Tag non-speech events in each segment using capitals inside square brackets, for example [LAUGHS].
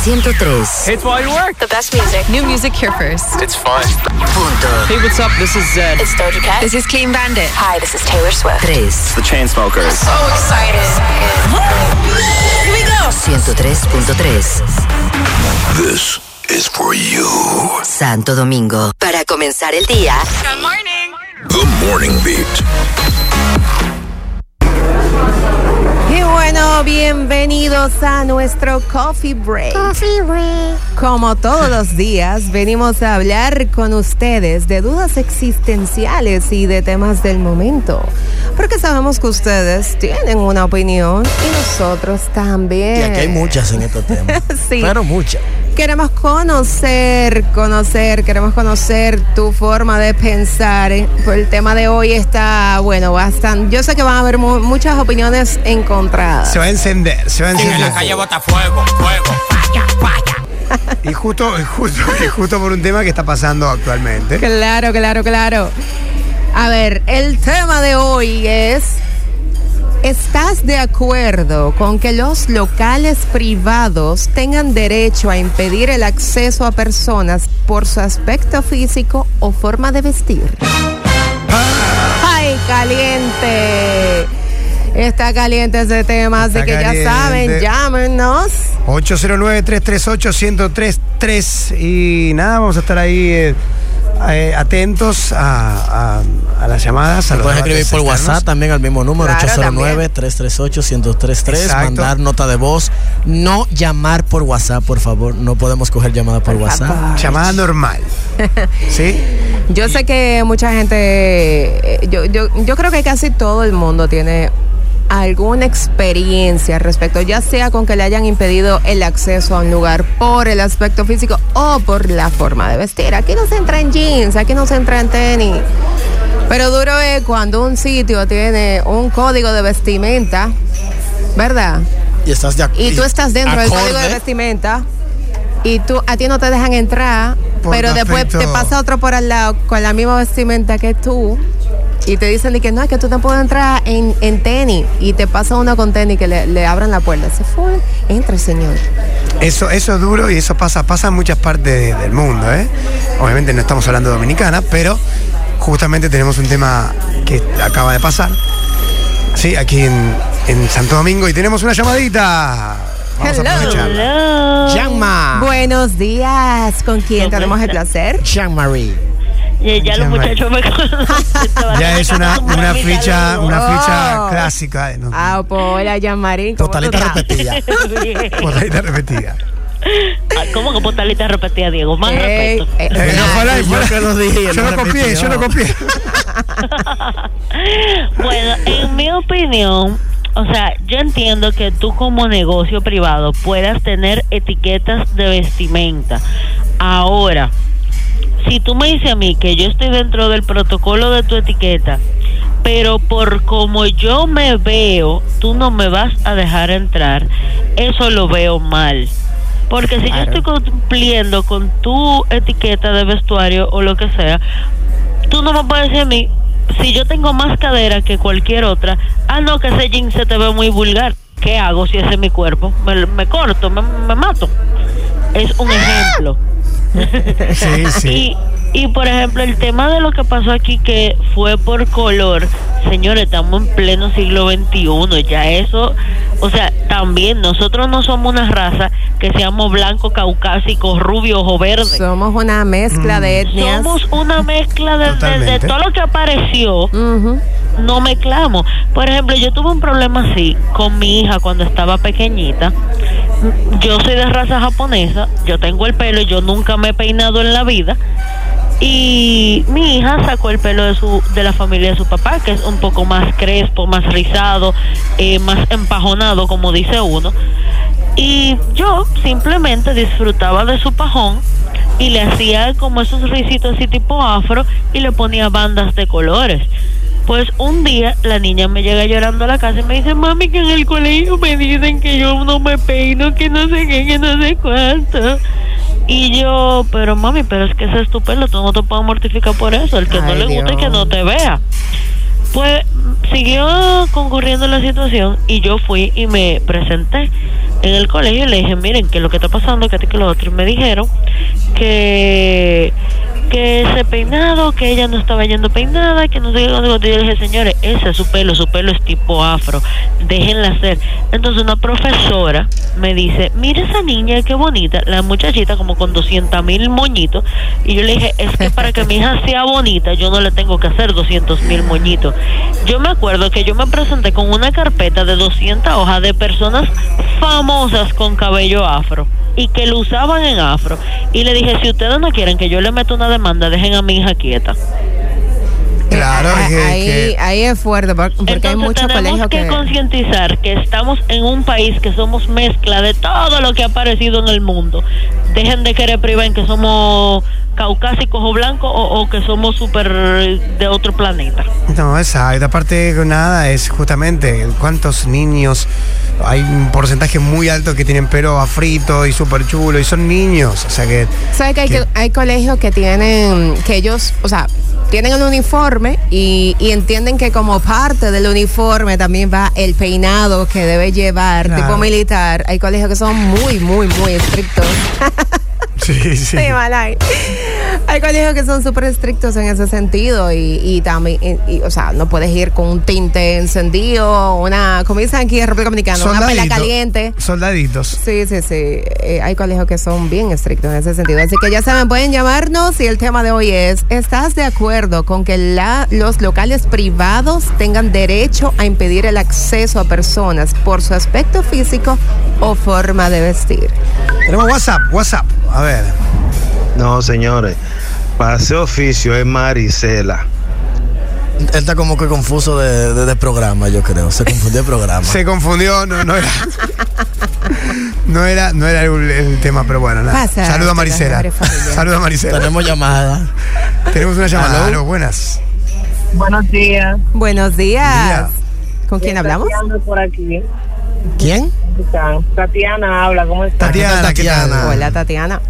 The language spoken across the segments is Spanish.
103. It's while you work. The best music. New music here first. It's fun. Punto. Hey, what's up? This is Zed. It's Doja Cat. This is Clean Bandit. Hi, this is Taylor Swift. 3. The Chainsmokers. So excited. Here we go. 103.3. This is for you. Santo Domingo. Para comenzar el día. Good morning. The Morning Beat. Bueno, bienvenidos a nuestro Coffee Break. Coffee Break. Como todos los días, venimos a hablar con ustedes de dudas existenciales y de temas del momento. Porque sabemos que ustedes tienen una opinión y nosotros también. Y aquí hay muchas en estos temas. [LAUGHS] Sí. Pero muchas. Queremos conocer, conocer, queremos conocer tu forma de pensar. Eh, Pues el tema de hoy está, bueno, bastante. Yo sé que van a haber mu- muchas opiniones encontradas. Se va a encender, se va a encender. bota fuego, fuego. Falla, falla. Y justo, y justo, y justo por un tema que está pasando actualmente. Claro, claro, claro. A ver, el tema de hoy es. ¿Estás de acuerdo con que los locales privados tengan derecho a impedir el acceso a personas por su aspecto físico o forma de vestir? ¡Ay, caliente! Está caliente ese tema, así Está que caliente. ya saben, llámenos. 809-338-1033. Y nada, vamos a estar ahí eh, eh, atentos a, a- a las llamadas. A puedes escribir por externos. WhatsApp también al mismo número, Claro, también. 809-338-1033. Exacto. Mandar nota de voz. No llamar por WhatsApp, por favor. No podemos coger llamadas por, Por WhatsApp. favor. Llamada normal. [LAUGHS] ¿Sí? Yo sé que mucha gente, eh, yo, yo, yo creo que casi todo el mundo tiene alguna experiencia al respecto, ya sea con que le hayan impedido el acceso a un lugar por el aspecto físico o por la forma de vestir. Aquí no se entra en jeans, aquí no se entra en tenis. Pero duro es cuando un sitio tiene un código de vestimenta, ¿verdad? Y estás de Y tú estás dentro del código de vestimenta y tú a ti no te dejan entrar, Por pero después te pasa otro por al lado con la misma vestimenta que tú y te dicen de que no, es que tú no puedes entrar en, en tenis y te pasa uno con tenis que le, le abran la puerta. Se fue, entra señor. Eso, eso es duro y eso pasa, pasa en muchas partes de- del mundo, ¿eh? Obviamente no estamos hablando de Dominicana, pero justamente tenemos un tema que acaba de pasar. Sí, aquí en, en Santo Domingo y tenemos una llamadita. Vamos Hello. a aprovecharla. Jean-Ma. Buenos días, ¿con quién tenemos el placer? Jean-Marie. Y ya los muchachos me [LAUGHS] conocen. Ya es una, una ficha, una Oh. ficha clásica. de no- Ah, pues hola, Yamarín. ¿cómo tú Totalita repetida. [LAUGHS] Repetida. Ah, ¿Cómo que postalita repetida, Diego? Más Ey, respeto. eh, Eh, no, ojalá, Yo ojalá. que lo dije, Yo no lo copié, repitió. yo lo copié. [LAUGHS] bueno, en mi opinión, o sea, yo entiendo que tú como negocio privado puedas tener etiquetas de vestimenta. Ahora, si tú me dices a mí que yo estoy dentro del protocolo de tu etiqueta, pero por como yo me veo, tú no me vas a dejar entrar, eso lo veo mal. Porque si yo estoy cumpliendo con tu etiqueta de vestuario o lo que sea, tú no me puedes decir a mí, si yo tengo más cadera que cualquier otra, ah, no, que ese jean se te ve muy vulgar. ¿Qué hago si ese es mi cuerpo? Me, me corto, me, me mato. Es un ejemplo. Sí, sí. Y, y por ejemplo, el tema de lo que pasó aquí que fue por color, señores, estamos en pleno siglo XXI, ya eso, o sea, también nosotros no somos una raza que seamos blanco, caucásico, rubio o verde. Somos una mezcla de etnias. Somos una mezcla de, de- de Totalmente. todo lo que apareció. No mezclamos. Por ejemplo, yo tuve un problema así con mi hija cuando estaba pequeñita. Yo soy de raza japonesa, yo tengo el pelo, yo nunca me he peinado en la vida. Y mi hija sacó el pelo de su de la familia de su papá, que es un poco más crespo, más rizado, eh, más empajonado, como dice uno. Y yo simplemente disfrutaba de su pajón y le hacía como esos risitos así tipo afro y le ponía bandas de colores. Pues un día la niña me llega llorando a la casa y me dice, mami, que en el colegio me dicen que yo no me peino, que no sé qué, que no sé cuánto. Y yo, pero mami, pero es que ese es tu pelo, tú no te puedes mortificar por eso. El que no le gusta y que Dios. no te vea. Pues siguió concurriendo la situación y yo fui y me presenté. en el colegio y le dije, miren, ¿qué es lo que está pasando? Que que lo otro. Y me dijeron que que ese peinado, que ella no estaba yendo peinada, que no sé qué. Yo le dije, señores, ese es su pelo, su pelo es tipo afro, déjenla hacer. Entonces una profesora me dice, mira esa niña, qué bonita, la muchachita como con 200 mil moñitos. Y yo le dije, es que para que mi hija sea bonita, yo no le tengo que hacer 200 mil moñitos. Yo me acuerdo que yo me presenté con una carpeta de 200 hojas de personas famosas con cabello afro y que lo usaban en afro. Y le dije, si ustedes no quieren que yo le meta una demanda, dejen a mi hija quieta. Claro, Ah, que- ahí, que- ahí es fuerte por- porque hay Entonces muchos tenemos colegios que que... concientizar que estamos en un país que somos mezcla de todo lo que ha aparecido en el mundo. Dejen de querer privar en que somos caucásicos o blancos o, o que somos súper de otro planeta. No, exacto. Aparte, nada, es justamente cuántos niños. Hay un porcentaje muy alto que tienen pelo afrito y súper chulo y son niños. O sea que. ¿Sabes que hay, que- que hay colegios que tienen, que ellos, o sea, tienen el uniforme y, y entienden que como parte del uniforme también va el peinado que debe llevar, Claro. tipo militar. Hay colegios que son muy, muy, muy estrictos. [LAUGHS] [LAUGHS] Sí, sí. Sí, malay. Hay colegios que son súper estrictos en ese sentido y, y también, y- y, o sea, no puedes ir con un tinte encendido, una, como dicen aquí en República Dominicana, una pela Soldadito. caliente. Soldaditos. Sí, sí, sí. Eh, hay colegios que son bien estrictos en ese sentido. Así que ya saben, pueden llamarnos y el tema de hoy es, ¿estás de acuerdo con que la- los locales privados tengan derecho a impedir el acceso a personas por su aspecto físico o forma de vestir? Tenemos WhatsApp, WhatsApp. A ver. No, señores. Para hacer oficio es Marisela. Él está como que confuso de, de- de programa, yo creo. Se confundió de programa. Se confundió, no, no era. No era, no era el, el tema, pero bueno, nada. Pasa, Saluda a Marisela. Saluda a Marisela. Tenemos llamada. Tenemos una llamada. Aló. Aló, buenas. Buenos días. Buenos días. ¿Con quién hablamos? Por aquí. ¿Quién? Tatiana habla, ¿cómo están? Tatiana, ¿qué tal? Tatiana. Hola, Tatiana.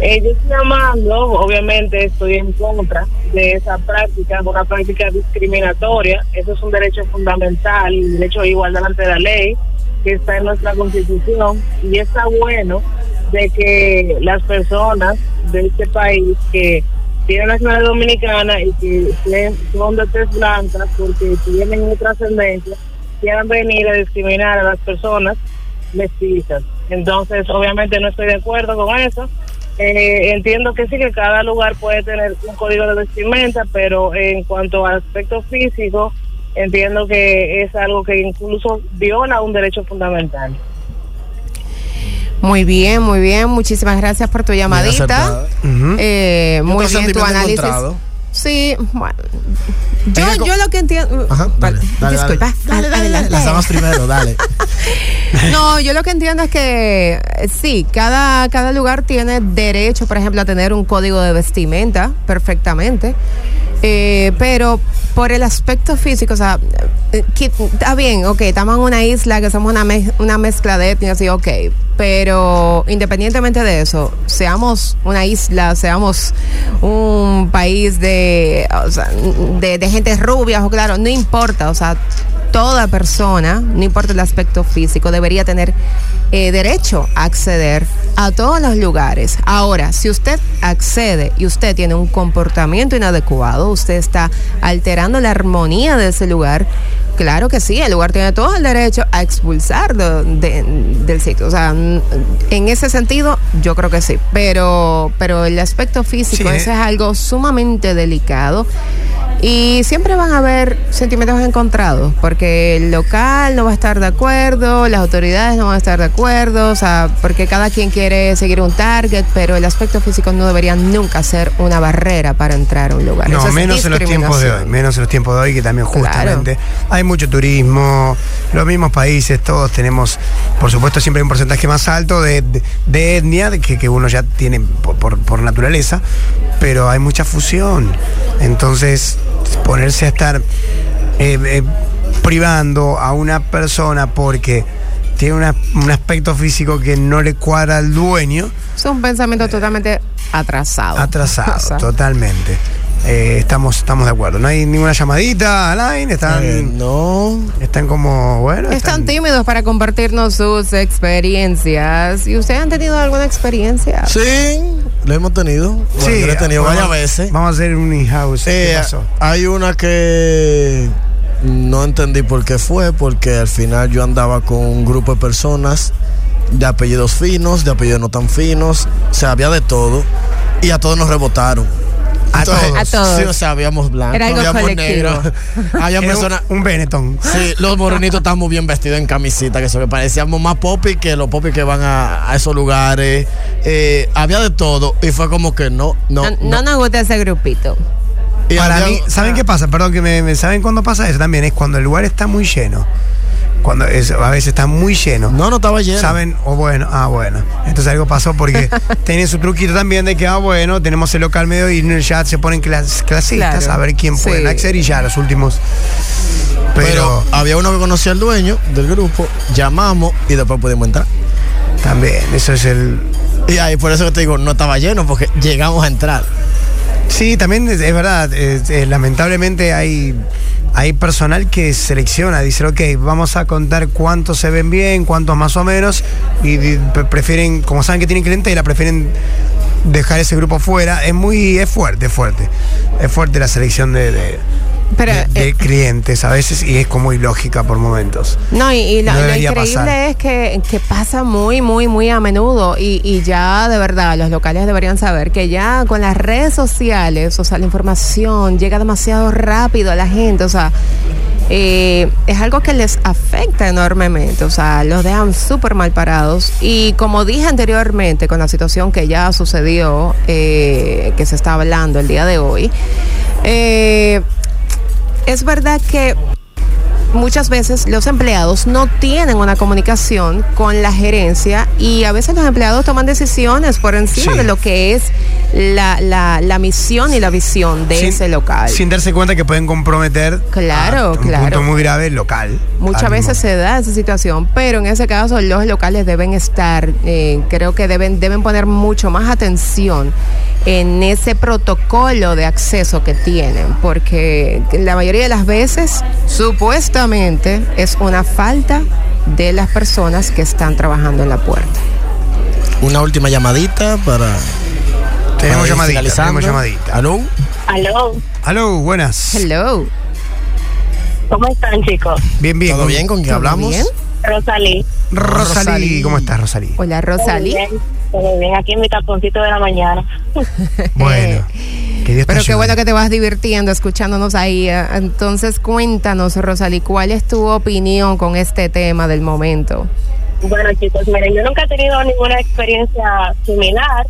Eh, yo estoy llamando, obviamente estoy en contra de esa práctica, es una práctica discriminatoria. Eso es un derecho fundamental, el derecho de igualdad ante la ley, que está en nuestra constitución. Y está bueno de que las personas de este país que tienen nacionalidad dominicana y que son de tez blanca porque tienen otra quieran venir a discriminar a las personas mestizas. Entonces, obviamente no estoy de acuerdo con eso. Eh, entiendo que sí, que cada lugar puede tener un código de vestimenta, pero en cuanto al aspecto físico, entiendo que es algo que incluso viola un derecho fundamental. Muy bien, muy bien. Muchísimas gracias por tu llamadita. Eh, muy bien tu análisis. encontrado. Sí, bueno. Yo, Venga yo lo que entiendo. Ajá, dale, dale, Disculpa, dale. Dale, dale, adelante. Las damas primero, dale. [LAUGHS] No, yo lo que entiendo es que eh, sí, cada, cada lugar tiene derecho, por ejemplo, a tener un código de vestimenta perfectamente. Eh, pero por el aspecto físico, o sea, eh, está bien, ok, estamos en una isla que somos una, una mezcla de etnias y ok, pero independientemente de eso, seamos una isla, seamos un país de, de, de gente rubia, o claro, no importa, o sea, toda persona, no importa el aspecto físico, debería tener eh, derecho a acceder a todos los lugares. Ahora, si usted accede y usted tiene un comportamiento inadecuado, usted está alterando la armonía de ese lugar, claro que sí, el lugar tiene todo el derecho a expulsarlo de- del sitio. O sea, en ese sentido, yo creo que sí. Pero, pero el aspecto físico, Sí, eh. es algo sumamente delicado. Y siempre van a haber sentimientos encontrados, porque el local no va a estar de acuerdo, las autoridades no van a estar de acuerdo, o sea, porque cada quien quiere seguir un target, pero el aspecto físico no debería nunca ser una barrera para entrar a un lugar. No, menos en los tiempos de hoy, menos en los tiempos de hoy que también Claro. justamente hay mucho turismo, los mismos países, todos tenemos, por supuesto siempre hay un porcentaje más alto de, de- de etnia que, que uno ya tiene por, por- por naturaleza, pero hay mucha fusión. Entonces, ponerse a estar eh, eh, privando a una persona porque tiene una- un aspecto físico que no le cuadra al dueño, Es un pensamiento totalmente atrasado. atrasado, [LAUGHS] O sea, totalmente. eh, estamos, estamos de acuerdo. No hay ninguna llamadita, Alain, están, Eh, no. están como, bueno, Están tímidos para compartirnos sus experiencias. ¿Y ustedes han tenido alguna experiencia? Sí, lo hemos tenido. Bueno, Sí, lo he tenido vamos- varias veces. Vamos a hacer un in-house. ¿Qué Eh, hay una que no entendí por qué fue, porque al final yo andaba con un grupo de personas de apellidos finos, de apellidos no tan finos, o sea, había de todo, y a todos nos rebotaron. A todos. A todos. Sí, o sea, habíamos blancos, Era algo habíamos negros, [LAUGHS] había personas... un, un Benetton. Sí, los morenitos están muy bien vestidos en camisita, que se me parecíamos más popi que los popis que van a, a esos lugares. Eh, había de todo y fue como que no, no. No, no nos gusta ese grupito. Y Para había- mí, ¿saben qué pasa? Perdón que me, me- ¿saben cuándo pasa eso también? Es cuando el lugar está muy lleno. Cuando es, a veces está muy lleno. No, no estaba lleno. ¿Saben? O bueno, ah, bueno. Entonces algo pasó porque [LAUGHS] tienen su truquito también de que, ah, bueno, tenemos el local medio y en el chat se ponen clas- clasistas Claro. a ver quién Sí. puede acceder y ya los últimos. Pero, Pero, había uno que conocía al dueño del grupo, llamamos y después pudimos entrar. también, eso es el. Y ahí por eso que te digo, no estaba lleno porque llegamos a entrar. Sí, también es, verdad. lamentablemente hay, hay personal que selecciona, dice, ok, vamos a contar cuántos se ven bien, cuántos más o menos, y prefieren, como saben que tienen clientela, prefieren dejar ese grupo fuera. Es muy, es fuerte, es fuerte. Es fuerte la selección de- Pero, de- de eh, clientes a veces y es como ilógica por momentos. No, y, y lo, No lo debería increíble pasar. es que, que pasa muy, muy, muy a menudo. Y, y ya de verdad los locales deberían saber que ya con las redes sociales, o sea, la información llega demasiado rápido a la gente, o sea, eh, es algo que les afecta enormemente, o sea, los dejan súper mal parados. Y como dije anteriormente con la situación que ya sucedió, eh, que se está hablando el día de hoy, eh, es verdad que muchas veces los empleados no tienen una comunicación con la gerencia y a veces los empleados toman decisiones por encima Sí. de lo que es la, la- la misión y la visión de Sin- ese local. Sin darse cuenta que pueden comprometer Claro, a un claro. punto muy grave el local. Muchas veces se da esa situación, pero en ese caso los locales deben estar, eh, creo que deben, deben poner mucho más atención en ese protocolo de acceso que tienen, porque la mayoría de las veces supuestamente es una falta de las personas que están trabajando en la puerta. Una última llamadita para. Tenemos llamadita, tenemos llamadita. ¿Aló? Aló, Aló, buenas. Hello. ¿cómo están chicos? Bien, bien. ¿Todo bien? ¿Con quién ¿Todo hablamos? bien? Rosalí. Rosalí. ¿cómo estás, Rosalí? Hola Rosalí. Bien, todo bien, aquí en mi taponcito de la mañana. [LAUGHS] Bueno, que Dios te Pero qué ayude. bueno que te vas divirtiendo escuchándonos ahí. eh. Entonces cuéntanos, Rosalí, ¿cuál es tu opinión con este tema del momento? Bueno, chicos, miren, yo nunca he tenido ninguna experiencia similar.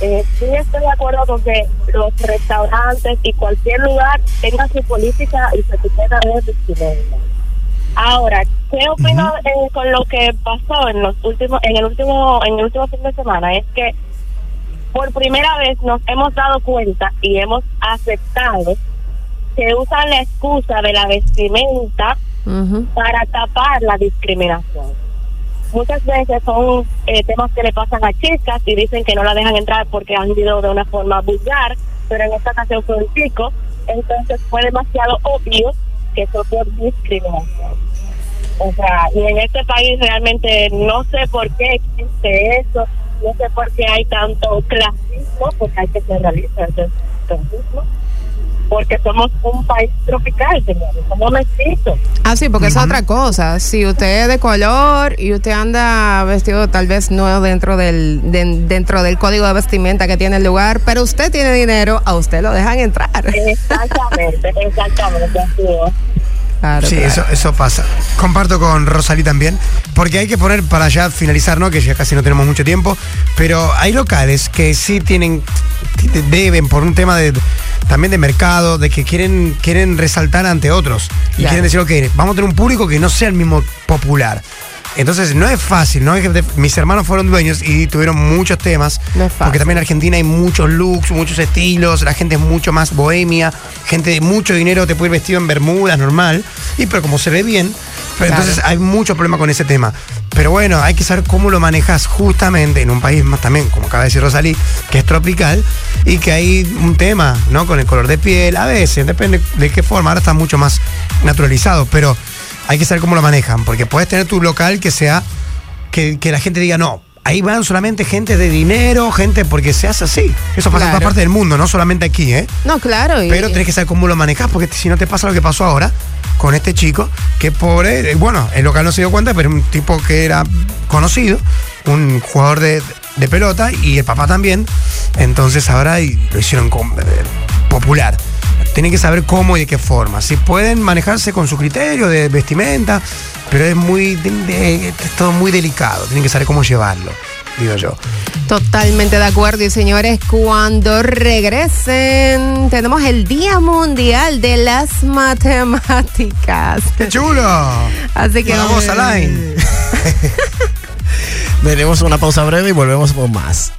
Eh, sí estoy de acuerdo con que los restaurantes y cualquier lugar tenga su política y su etiqueta de vestimenta. Ahora, ¿qué opino eh, con lo que pasó en los últimos, en el último, en el último fin de semana? Es que por primera vez nos hemos dado cuenta y hemos aceptado que usan la excusa de la vestimenta para tapar la discriminación. Muchas veces son eh, temas que le pasan a chicas y dicen que no la dejan entrar porque han ido de una forma vulgar, pero en esta ocasión fue un chico, entonces fue demasiado obvio que fue por discriminación. O sea, y en este país realmente no sé por qué existe eso, no sé por qué hay tanto clasismo, porque hay que eso es clasismo, porque somos un país tropical, señores, somos mestizos. Ah, sí, porque es otra cosa. Si usted es de color y usted anda vestido tal vez no dentro del de- dentro del código de vestimenta que tiene el lugar, pero usted tiene dinero, a usted lo dejan entrar. Exactamente, [LAUGHS] exactamente, así es. Claro, Sí, claro. eso, eso pasa. Comparto con Rosalí también, porque hay que poner para ya finalizar, ¿no? Que ya casi no tenemos mucho tiempo, pero hay locales que sí tienen, deben por un tema de también de mercado, de que quieren, quieren resaltar ante otros y Claro. quieren decir, ok, vamos a tener un público que no sea el mismo popular. Entonces no es fácil, ¿no? Mis hermanos fueron dueños y tuvieron muchos temas. No es fácil. Porque también en Argentina hay muchos looks, muchos estilos, la gente es mucho más bohemia, gente de mucho dinero te puede ir vestido en bermudas, normal. Y pero como se ve bien, pero Claro. entonces hay mucho problema con ese tema. Pero bueno, hay que saber cómo lo manejas justamente en un país más también, como acaba de decir Rosalí, que es tropical y que hay un tema, ¿no? Con el color de piel, a veces, depende de qué forma, ahora está mucho más naturalizado, pero hay que saber cómo lo manejan, porque puedes tener tu local que sea, que, que la gente diga, no, ahí van solamente gente de dinero, gente, porque se hace así. Eso pasa en Claro. todas partes del mundo, no solamente aquí, ¿eh? No, claro. y- Pero tenés que saber cómo lo manejas, porque si no te pasa lo que pasó ahora con este chico, que pobre, eh, bueno, el local no se dio cuenta, pero un tipo que era conocido, un jugador de, de pelota y el papá también. Entonces ahora y lo hicieron com- eh, popular. Tienen que saber cómo y de qué forma. Si pueden manejarse con su criterio de vestimenta, pero es muy de- de- es todo muy delicado. Tienen que saber cómo llevarlo, digo yo. Totalmente de acuerdo. Y señores, cuando regresen, tenemos el Día Mundial de las Matemáticas. ¡Qué chulo! Así que Vamos a line. Venimos a una pausa breve y volvemos con más.